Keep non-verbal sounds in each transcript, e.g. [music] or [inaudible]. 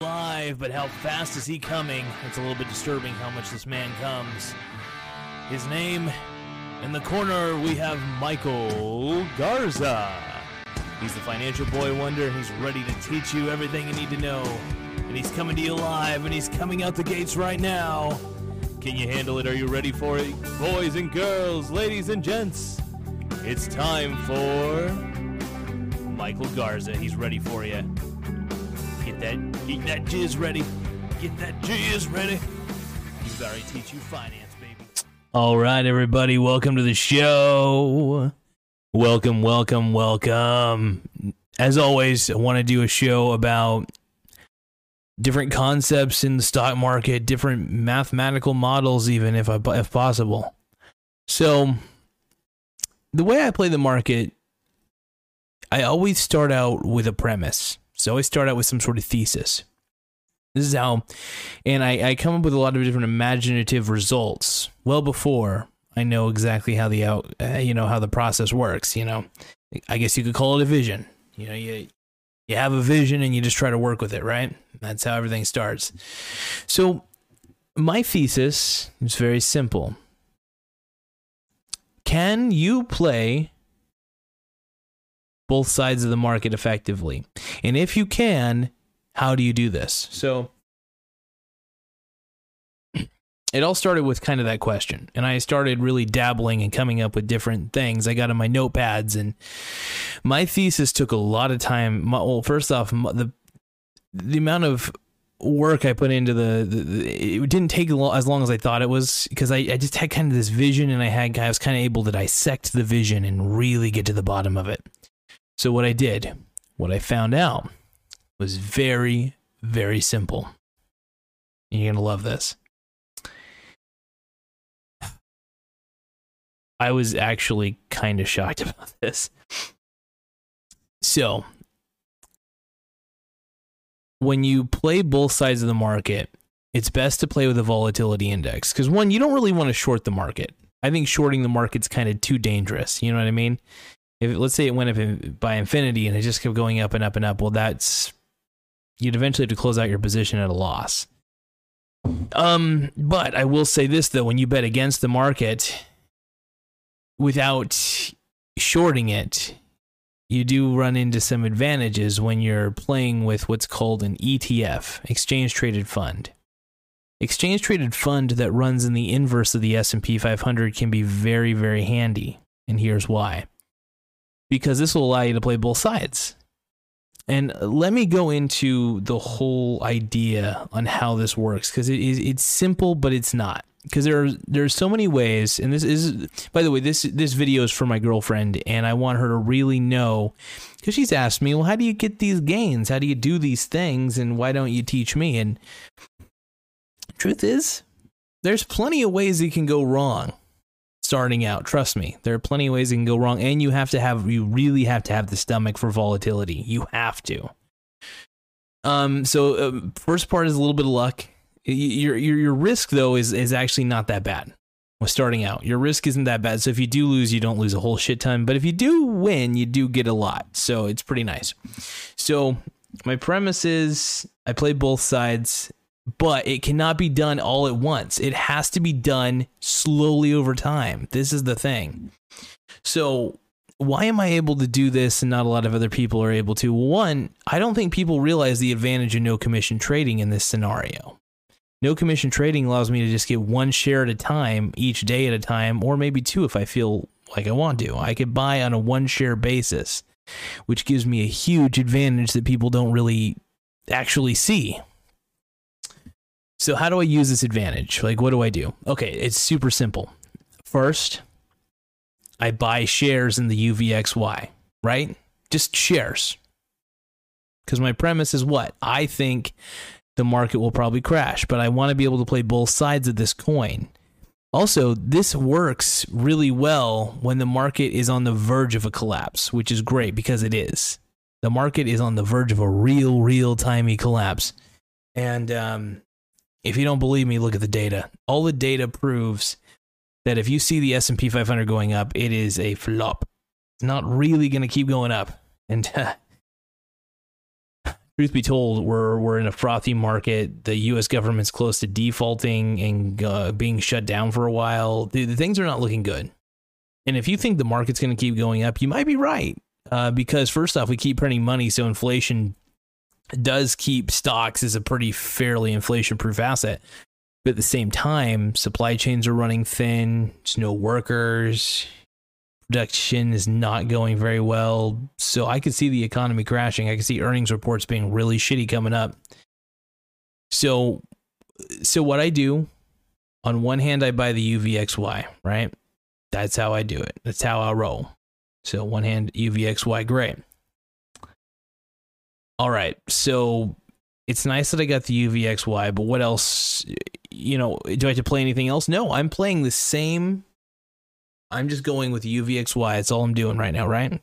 Live, but how fast is he coming? It's a little bit disturbing how much this man comes. His name in the corner, we have Michael Garza. He's the financial boy wonder, and he's ready to teach you everything you need to know. And he's coming to you live, and he's coming out the gates right now. Can you handle it? Are you ready for it? Boys and girls, ladies and gents, it's time for Michael Garza. He's ready for you. Get that, get that jizz ready. Get that jizz ready. He's about teach you finance, baby. All right, everybody, welcome to the show. Welcome, welcome, welcome. As always, I want to do a show about different concepts in the stock market, different mathematical models, even if I, if possible. So, the way I play the market, I always start out with a premise. So I always start out with some sort of thesis. This is how, and I, I come up with a lot of different imaginative results well before I know exactly how the out, uh, you know, how the process works. You know, I guess you could call it a vision. You know, you you have a vision and you just try to work with it, right? That's how everything starts. So my thesis is very simple. Can you play both sides of the market effectively? And if you can, how do you do this? So it all started with kind of that question. And I started really dabbling and coming up with different things. I got in my notepads and my thesis took a lot of time. Well, first off, the the amount of work I put into the, the, the, it didn't take as long as I thought it was because I, I just had kind of this vision and I had I was kind of able to dissect the vision and really get to the bottom of it. So what I did, what I found out was very, very simple. You're going to love this. I was actually kind of shocked [laughs] about this. So, when you play both sides of the market, it's best to play with a volatility index because one, you don't really want to short the market. I think shorting the market's kind of too dangerous. You know what I mean? If let's say it went up in, by infinity and it just kept going up and up and up, well, that's you'd eventually have to close out your position at a loss. Um, but I will say this though: when you bet against the market without shorting it, you do run into some advantages when you're playing with what's called an ETF, exchange traded fund. Exchange traded fund that runs in the inverse of the S&P 500 can be very very handy, and here's why because this will allow you to play both sides. And let me go into the whole idea on how this works because it is it's simple, but it's not. Because there are there's so many ways, and this is by the way this this video is for my girlfriend, and I want her to really know because she's asked me, well, how do you get these gains? How do you do these things? And why don't you teach me? And truth is, there's plenty of ways it can go wrong starting out. Trust me, there are plenty of ways it can go wrong, and you have to have you really have to have the stomach for volatility. You have to. Um. So uh, first part is a little bit of luck. Your your your risk though is is actually not that bad. With starting out, your risk isn't that bad. So if you do lose, you don't lose a whole shit ton. But if you do win, you do get a lot. So it's pretty nice. So my premise is I play both sides but it cannot be done all at once. It has to be done slowly over time. This is the thing. So, why am I able to do this and not a lot of other people are able to? One, I don't think people realize the advantage of no commission trading in this scenario. No commission trading allows me to just get one share at a time, each day at a time, or maybe two if I feel like I want to. I could buy on a one share basis, which gives me a huge advantage that people don't really actually see. So how do I use this advantage? Like what do I do? Okay, it's super simple. First, I buy shares in the UVXY, right? Just shares. Cuz my premise is what? I think the market will probably crash. But I want to be able to play both sides of this coin. Also, this works really well when the market is on the verge of a collapse, which is great because it is. The market is on the verge of a real, real timey collapse. And um, if you don't believe me, look at the data. All the data proves that if you see the S&P 500 going up, it is a flop. It's not really going to keep going up. And [laughs] truth be told, we're we're in a frothy market. The U.S. government's close to defaulting and uh, being shut down for a while. The, the, things are not looking good. And if you think the market's going to keep going up, you might be right. Uh, because first off, we keep printing money, so inflation does keep stocks as a pretty fairly inflation-proof asset. But at the same time, supply chains are running thin. There's no workers production is not going very well. So I could see the economy crashing. I could see earnings reports being really shitty coming up. So so what I do on one hand I buy the UVXY, right? That's how I do it. That's how I roll. So one hand UVXY gray. All right. So it's nice that I got the UVXY, but what else? You know, do I have to play anything else? No, I'm playing the same I'm just going with UVXY. That's all I'm doing right now, right?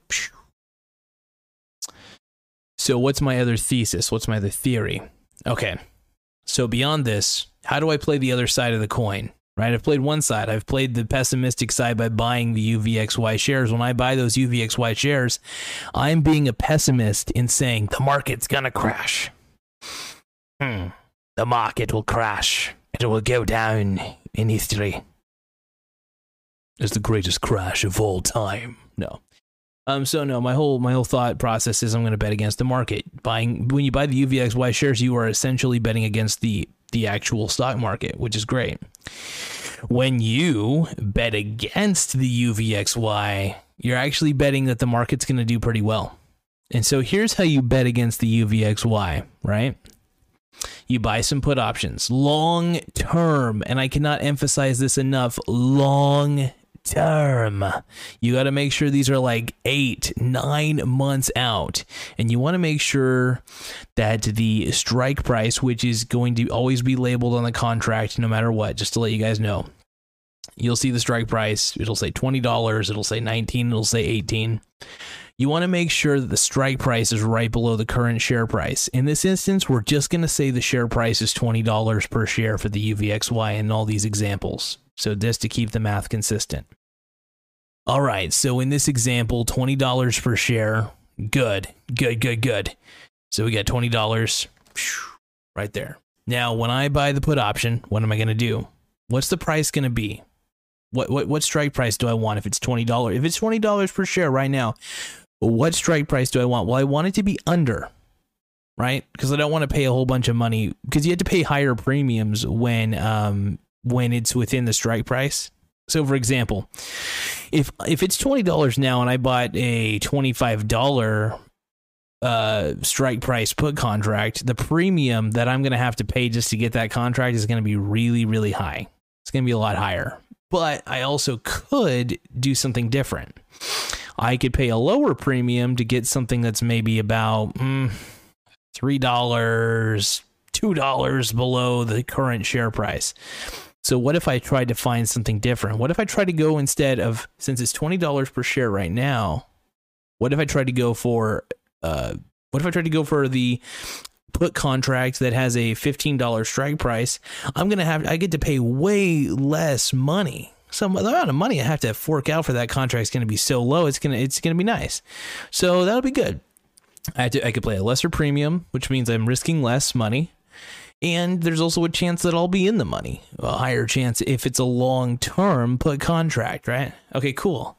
So, what's my other thesis? What's my other theory? Okay. So, beyond this, how do I play the other side of the coin? Right? I've played one side. I've played the pessimistic side by buying the UVXY shares. When I buy those UVXY shares, I'm being a pessimist in saying the market's going to crash. Hmm. The market will crash. It will go down in history as the greatest crash of all time. No. Um, so no, my whole my whole thought process is I'm going to bet against the market. Buying when you buy the UVXY shares, you are essentially betting against the the actual stock market, which is great. When you bet against the UVXY, you're actually betting that the market's going to do pretty well. And so here's how you bet against the UVXY, right? You buy some put options, long term, and I cannot emphasize this enough, long term. You got to make sure these are like eight, nine months out. And you want to make sure that the strike price, which is going to always be labeled on the contract no matter what, just to let you guys know. You'll see the strike price. It'll say $20, it'll say 19, it'll say 18. You want to make sure that the strike price is right below the current share price. In this instance, we're just going to say the share price is $20 per share for the UVXY in all these examples. So just to keep the math consistent. All right, so in this example, $20 per share. Good, good, good, good. So we got $20 right there. Now, when I buy the put option, what am I going to do? What's the price going to be? What, what what strike price do I want if it's $20? If it's $20 per share right now, what strike price do I want? Well, I want it to be under, right? Because I don't want to pay a whole bunch of money because you have to pay higher premiums when um when it's within the strike price. So, for example, if if it's twenty dollars now and I bought a twenty five dollar uh, strike price put contract, the premium that I'm going to have to pay just to get that contract is going to be really, really high. It's going to be a lot higher. But I also could do something different. I could pay a lower premium to get something that's maybe about mm, three dollars, two dollars below the current share price. So what if I tried to find something different? What if I tried to go instead of since it's twenty dollars per share right now? What if I tried to go for uh, what if I tried to go for the put contract that has a fifteen dollar strike price? I'm gonna have I get to pay way less money. So the amount of money I have to fork out for that contract is to be so low. It's gonna it's gonna be nice. So that'll be good. I to, I could play a lesser premium, which means I'm risking less money and there's also a chance that I'll be in the money. A higher chance if it's a long term put contract, right? Okay, cool.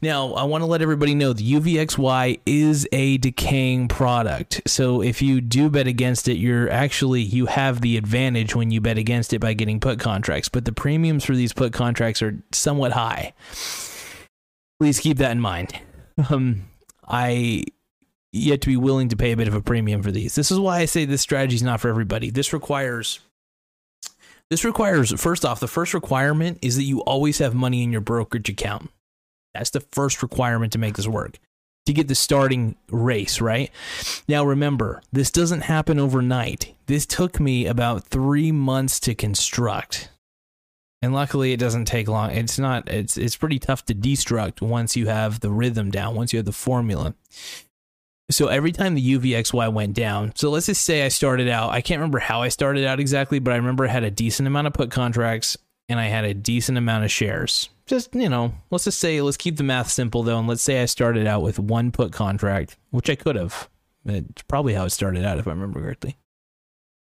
Now, I want to let everybody know the UVXY is a decaying product. So if you do bet against it, you're actually you have the advantage when you bet against it by getting put contracts, but the premiums for these put contracts are somewhat high. Please keep that in mind. Um I you have to be willing to pay a bit of a premium for these. This is why I say this strategy is not for everybody. This requires this requires first off, the first requirement is that you always have money in your brokerage account. That's the first requirement to make this work. to get the starting race, right? Now, remember, this doesn't happen overnight. This took me about three months to construct. And luckily, it doesn't take long. It's not, it's, it's pretty tough to destruct once you have the rhythm down, once you have the formula. So every time the UVXY went down, so let's just say I started out, I can't remember how I started out exactly, but I remember I had a decent amount of put contracts and I had a decent amount of shares. Just, you know, let's just say, let's keep the math simple though. And let's say I started out with one put contract, which I could have. It's probably how it started out, if I remember correctly.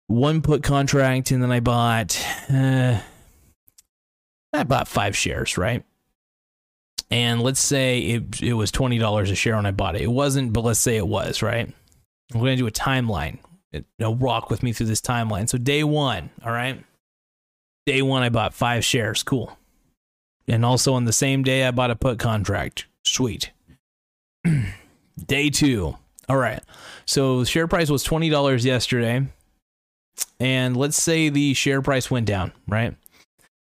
One put contract, and then I bought, uh, I bought five shares, right? And let's say it, it was $20 a share when I bought it. It wasn't, but let's say it was, right? I'm going to do a timeline. It, rock with me through this timeline. So, day one, all right? Day one, I bought five shares. Cool. And also on the same day, I bought a put contract. Sweet. [clears throat] day two. All right. So share price was $20 yesterday. And let's say the share price went down, right?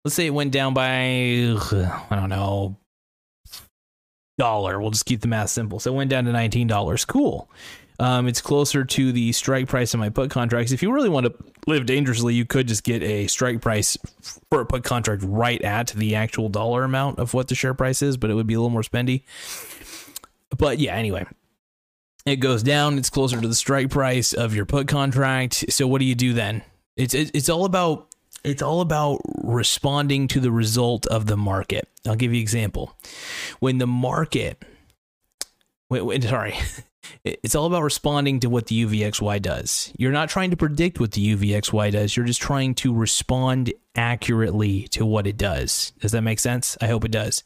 Let's say it went down by, I don't know, dollar. We'll just keep the math simple. So it went down to $19. Cool. Um, it's closer to the strike price of my put contracts. If you really want to live dangerously, you could just get a strike price for a put contract right at the actual dollar amount of what the share price is, but it would be a little more spendy. But yeah, anyway, it goes down. It's closer to the strike price of your put contract. So what do you do then? It's it's all about it's all about responding to the result of the market. I'll give you an example. When the market wait, wait sorry [laughs] it's all about responding to what the UVXY does. You're not trying to predict what the UVXY does. You're just trying to respond accurately to what it does. Does that make sense? I hope it does.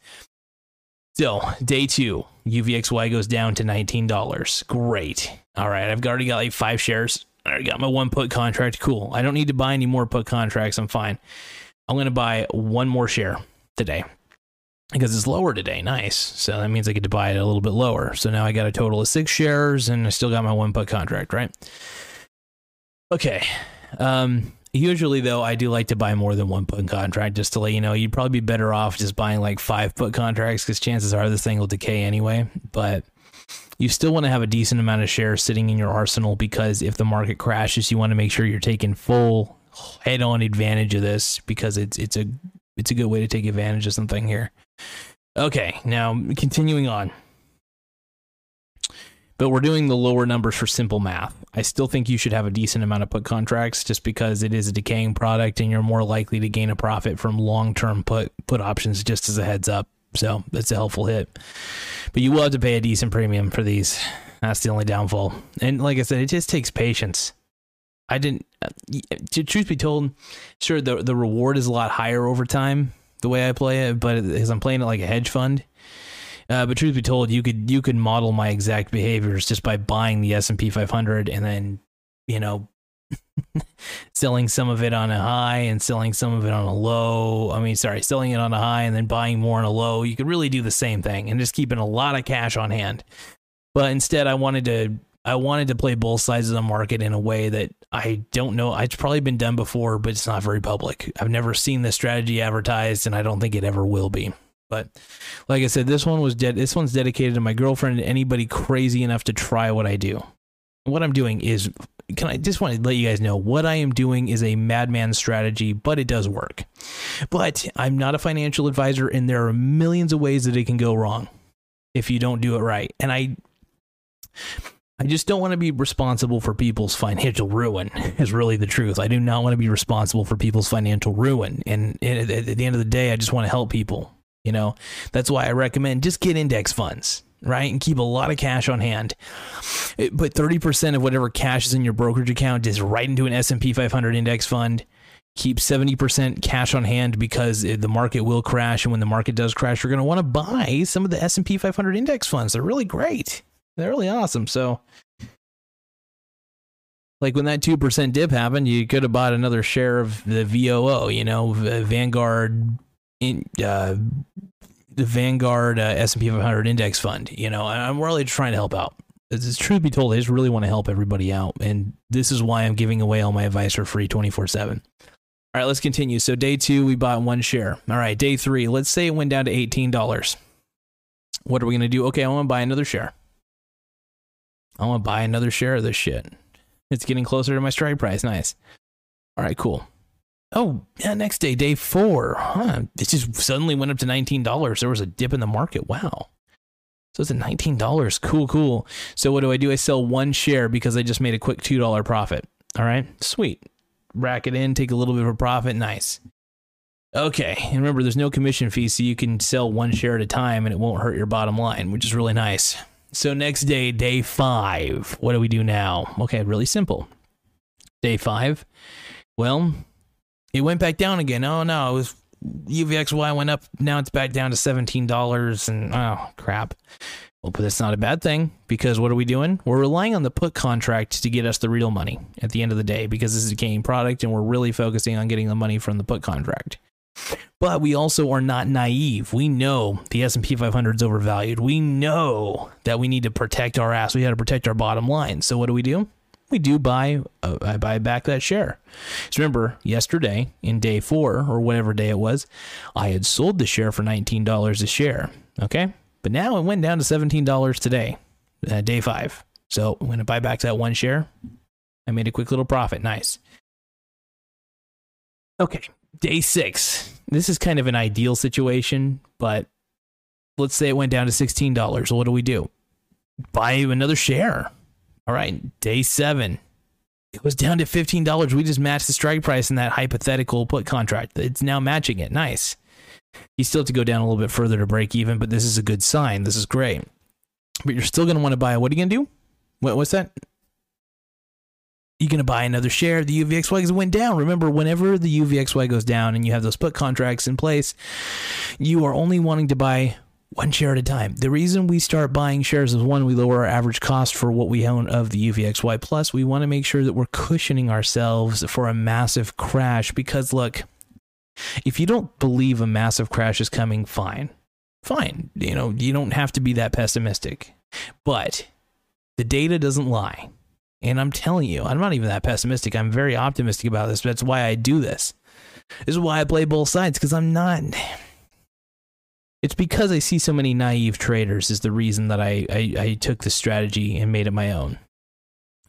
So, day two, UVXY goes down to $19. Great. All right, I've already got like five shares. I got my one put contract. Cool. I don't need to buy any more put contracts. I'm fine. I'm going to buy one more share today because it's lower today. Nice. So that means I get to buy it a little bit lower. So now I got a total of six shares and I still got my one put contract, right? Okay. Um, usually though, I do like to buy more than one put contract just to let you know, you'd probably be better off just buying like five put contracts because chances are this thing will decay anyway. But you still want to have a decent amount of shares sitting in your arsenal because if the market crashes, you want to make sure you're taking full head on advantage of this because it's it's a it's a good way to take advantage of something here. Okay, now continuing on. But we're doing the lower numbers for simple math. I still think you should have a decent amount of put contracts just because it is a decaying product and you're more likely to gain a profit from long-term put put options just as a heads up. So, that's a helpful hit. But you will have to pay a decent premium for these. That's the only downfall. And like I said, it just takes patience. I didn't. Uh, truth be told, sure the the reward is a lot higher over time the way I play it, but because I'm playing it like a hedge fund. Uh, but truth be told, you could you could model my exact behaviors just by buying the S and P 500 and then you know [laughs] selling some of it on a high and selling some of it on a low. I mean, sorry, selling it on a high and then buying more on a low. You could really do the same thing and just keeping a lot of cash on hand. But instead, I wanted to I wanted to play both sides of the market in a way that I don't know. It's probably been done before, but it's not very public. I've never seen this strategy advertised, and I don't think it ever will be. But like I said, this one was dead. This one's dedicated to my girlfriend and anybody crazy enough to try what I do. What I'm doing is, can I just want to let you guys know what I am doing is a madman strategy, but it does work. But I'm not a financial advisor, and there are millions of ways that it can go wrong if you don't do it right. And I I just don't want to be responsible for people's financial ruin. Is really the truth. I do not want to be responsible for people's financial ruin. And at the end of the day, I just want to help people. You know, that's why I recommend just get index funds, right? And keep a lot of cash on hand. Put 30% of whatever cash is in your brokerage account just right into an S&P 500 index fund. Keep 70% cash on hand because the market will crash and when the market does crash, you're going to want to buy some of the S&P 500 index funds. They're really great. They're really awesome. So, like when that 2% dip happened, you could have bought another share of the VOO, you know, Vanguard, in, uh, the Vanguard uh, S&P 500 index fund, you know, I'm really trying to help out. It's, truth be told, I just really want to help everybody out. And this is why I'm giving away all my advice for free 24 7. All right, let's continue. So, day two, we bought one share. All right, day three, let's say it went down to $18. What are we going to do? Okay, I want to buy another share. I want to buy another share of this shit. It's getting closer to my strike price. Nice. All right, cool. Oh, yeah, next day, day four. Huh. It just suddenly went up to $19. There was a dip in the market. Wow. So it's at $19. Cool, cool. So what do I do? I sell one share because I just made a quick $2 profit. All right, sweet. Rack it in, take a little bit of a profit. Nice. Okay, and remember, there's no commission fee, so you can sell one share at a time and it won't hurt your bottom line, which is really nice. So, next day, day five. What do we do now? Okay, really simple. Day five. Well, it went back down again. Oh no, it was UVXY went up. Now it's back down to $17 and oh crap. Well, but that's not a bad thing because what are we doing? We're relying on the put contract to get us the real money at the end of the day because this is a game product and we're really focusing on getting the money from the put contract. But we also are not naive. We know the S&P 500 is overvalued. We know that we need to protect our ass. We got to protect our bottom line. So what do we do? We do buy uh, I buy back that share. So remember, yesterday in day 4 or whatever day it was, I had sold the share for $19 a share, okay? But now it went down to $17 today, uh, day 5. So I'm to buy back that one share. I made a quick little profit. Nice. Okay, day six. This is kind of an ideal situation, but let's say it went down to $16. What do we do? Buy another share. All right, day seven. It was down to $15. We just matched the strike price in that hypothetical put contract. It's now matching it. Nice. You still have to go down a little bit further to break even, but this is a good sign. This is great. But you're still going to want to buy. What are you going to do? What, what's that? you're going to buy another share. The UVXY because it went down. Remember, whenever the UVXY goes down and you have those put contracts in place, you are only wanting to buy one share at a time. The reason we start buying shares is one, we lower our average cost for what we own of the UVXY. Plus, we want to make sure that we're cushioning ourselves for a massive crash because, look, if you don't believe a massive crash is coming, fine. Fine. You know, you don't have to be that pessimistic. But the data doesn't lie. And I'm telling you, I'm not even that pessimistic. I'm very optimistic about this. That's why I do this. This is why I play both sides because I'm not. It's because I see so many naive traders is the reason that I, I, I took this strategy and made it my own.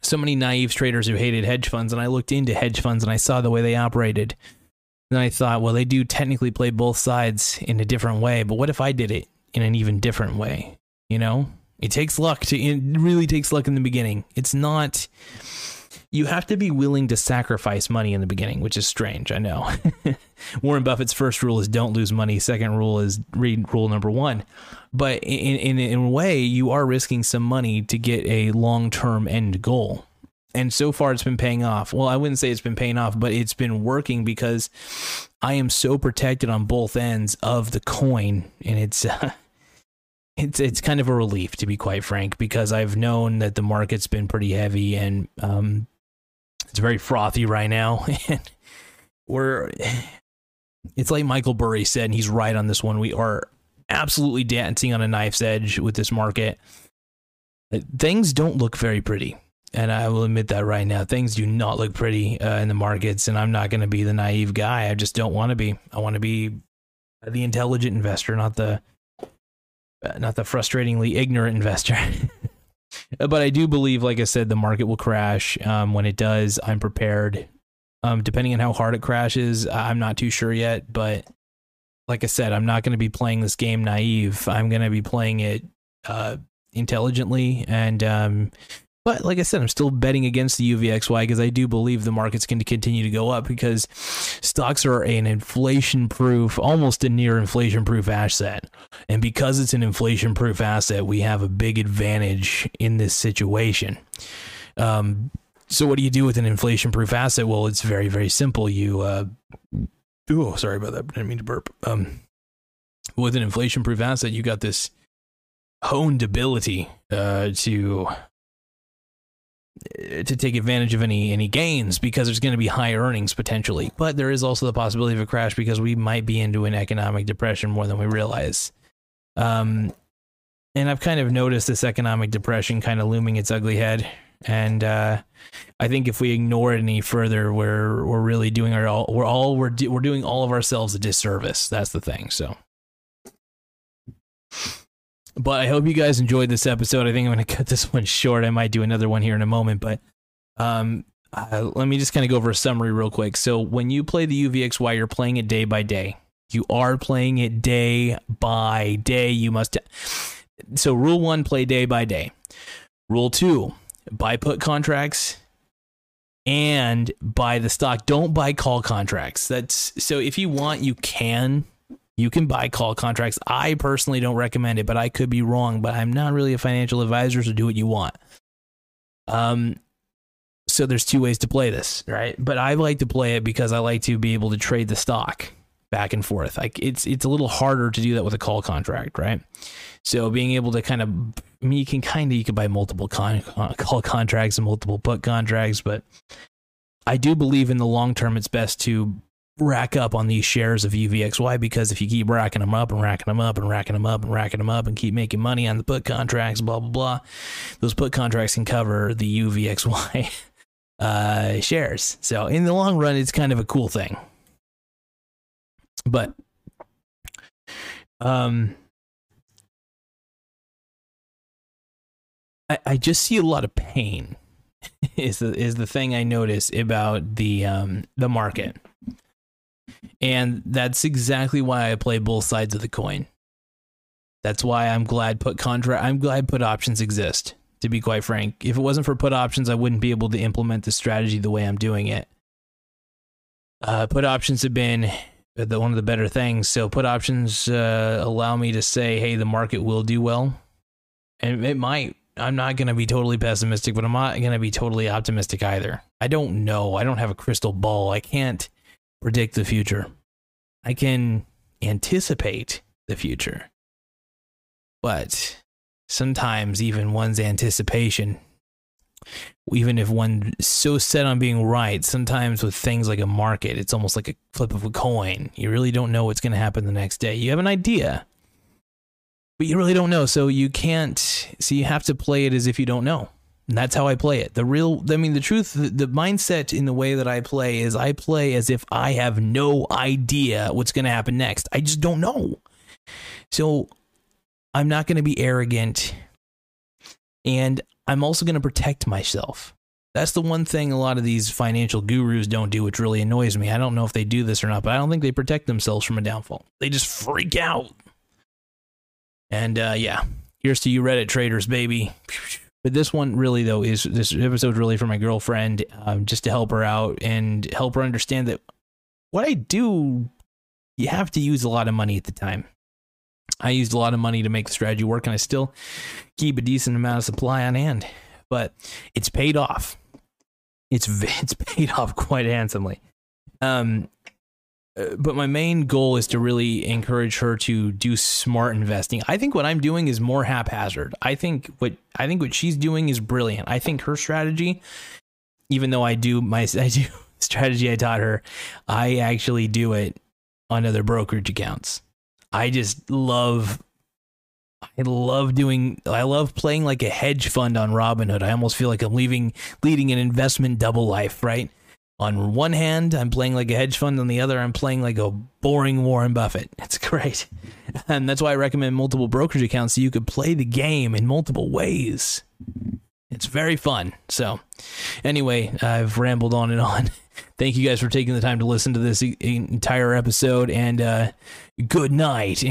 So many naive traders who hated hedge funds, and I looked into hedge funds and I saw the way they operated. And I thought, well, they do technically play both sides in a different way, but what if I did it in an even different way? You know? It takes luck to it really takes luck in the beginning. It's not you have to be willing to sacrifice money in the beginning, which is strange, I know. [laughs] Warren Buffett's first rule is don't lose money. Second rule is read rule number 1. But in in in a way, you are risking some money to get a long-term end goal. And so far it's been paying off. Well, I wouldn't say it's been paying off, but it's been working because I am so protected on both ends of the coin and it's uh, [laughs] it's it's kind of a relief to be quite frank because I've known that the market's been pretty heavy and um, it's very frothy right now. [laughs] And we're it's like Michael Burry said and he's right on this one. We are absolutely dancing on a knife's edge with this market. Things don't look very pretty and I will admit that right now. Things do not look pretty uh, in the markets and I'm not going to be the naive guy. I just don't want to be. I want to be the intelligent investor not the uh, not the frustratingly ignorant investor. [laughs] but I do believe, like I said, the market will crash. Um, when it does, I'm prepared. Um, depending on how hard it crashes, I'm not too sure yet. But like I said, I'm not going to be playing this game naive. I'm going to be playing it uh, intelligently and um, but like I said, I'm still betting against the UVXY because I do believe the market's going to continue to go up because stocks are an inflation proof, almost a near inflation proof asset. And because it's an inflation proof asset, we have a big advantage in this situation. Um, so, what do you do with an inflation proof asset? Well, it's very, very simple. You, uh, oh, sorry about that. I didn't mean to burp. Um, with an inflation proof asset, you got this honed ability uh, to to take advantage of any any gains because there's going to be high earnings potentially. But there is also the possibility of a crash because we might be into an economic depression more than we realize. Um, and I've kind of noticed this economic depression kind of looming its ugly head. And uh, I think if we ignore it any further, we're we're really doing our all we're all we're we're doing all of ourselves a disservice. That's the thing. So but I hope you guys enjoyed this episode. I think I'm going [laughs] to cut this one short. I might do another one here in a moment, but um, uh, let me just kind of go over a summary real quick. So when you play the UVXY, you're playing it day by day. You are playing it day by day. You must. So rule one, play day by day. Rule two, buy put contracts and buy the stock. Don't buy call contracts. That's so if you want, you can. You can buy call contracts. I personally don't recommend it, but I could be wrong. But I'm not really a financial advisor, so do what you want. Um, so there's two ways to play this, right? But I like to play it because I like to be able to trade the stock back and forth. Like it's it's a little harder to do that with a call contract, right? So being able to kind of, I mean, you can kind of you can buy multiple con, call contracts and multiple put contracts, but I do believe in the long term it's best to rack up on these shares of UVXY because if you keep racking them up and racking them up and racking them up and racking them up and keep making money on the put contracts, blah blah blah, those put contracts can cover the UVXY [laughs] uh, shares. So in the long run, it's kind of a cool thing. But um, I, I just see a lot of pain. [laughs] is the is the thing I notice about the um the market. And that's exactly why I play both sides of the coin. That's why I'm glad put contract I'm glad put options exist to be quite frank. If it wasn't for put options, I wouldn't be able to implement the strategy the way I'm doing it. Uh, put options have been the, one of the better things. So put options uh, allow me to say, hey, the market will do well, and it might. I'm not going to be totally pessimistic, but I'm not going to be totally optimistic either. I don't know. I don't have a crystal ball. I can't predict the future. I can anticipate the future. But sometimes even one's anticipation even if one's so set on being right sometimes with things like a market it's almost like a flip of a coin you really don't know what's going to happen the next day you have an idea but you really don't know so you can't so you have to play it as if you don't know and that's how i play it the real i mean the truth the, the mindset in the way that i play is i play as if i have no idea what's going to happen next i just don't know so I'm not going to be arrogant. And I'm also going to protect myself. That's the one thing a lot of these financial gurus don't do, which really annoys me. I don't know if they do this or not, but I don't think they protect themselves from a downfall. They just freak out. And uh, yeah, here's to you, Reddit traders, baby. [laughs] But this one really, though, is this episode really for my girlfriend, um, just to help her out and help her understand that what I do, you have to use a lot of money at the time. I used a lot of money to make the strategy work, and I still keep a decent amount of supply on hand. But it's paid off. It's [laughs] it's paid off quite handsomely. Um, Uh, but my main goal is to really encourage her to do smart investing. I think what I'm doing is more haphazard. I think what I think what she's doing is brilliant. I think her strategy, even though I do my [laughs] I do strategy I taught her, I actually do it on other brokerage accounts. I just love I love doing I love playing like a hedge fund on Robinhood. I almost feel like I'm leaving leading an investment double life, right? On one hand, I'm playing like a hedge fund, on the other, I'm playing like a boring Warren Buffett. [laughs] It's great. And that's why I recommend multiple brokerage accounts so you could play the game in multiple ways. It's very fun. So, anyway, I've rambled on and on. [laughs] Thank you guys for taking the time to listen to this entire episode, and uh, good night.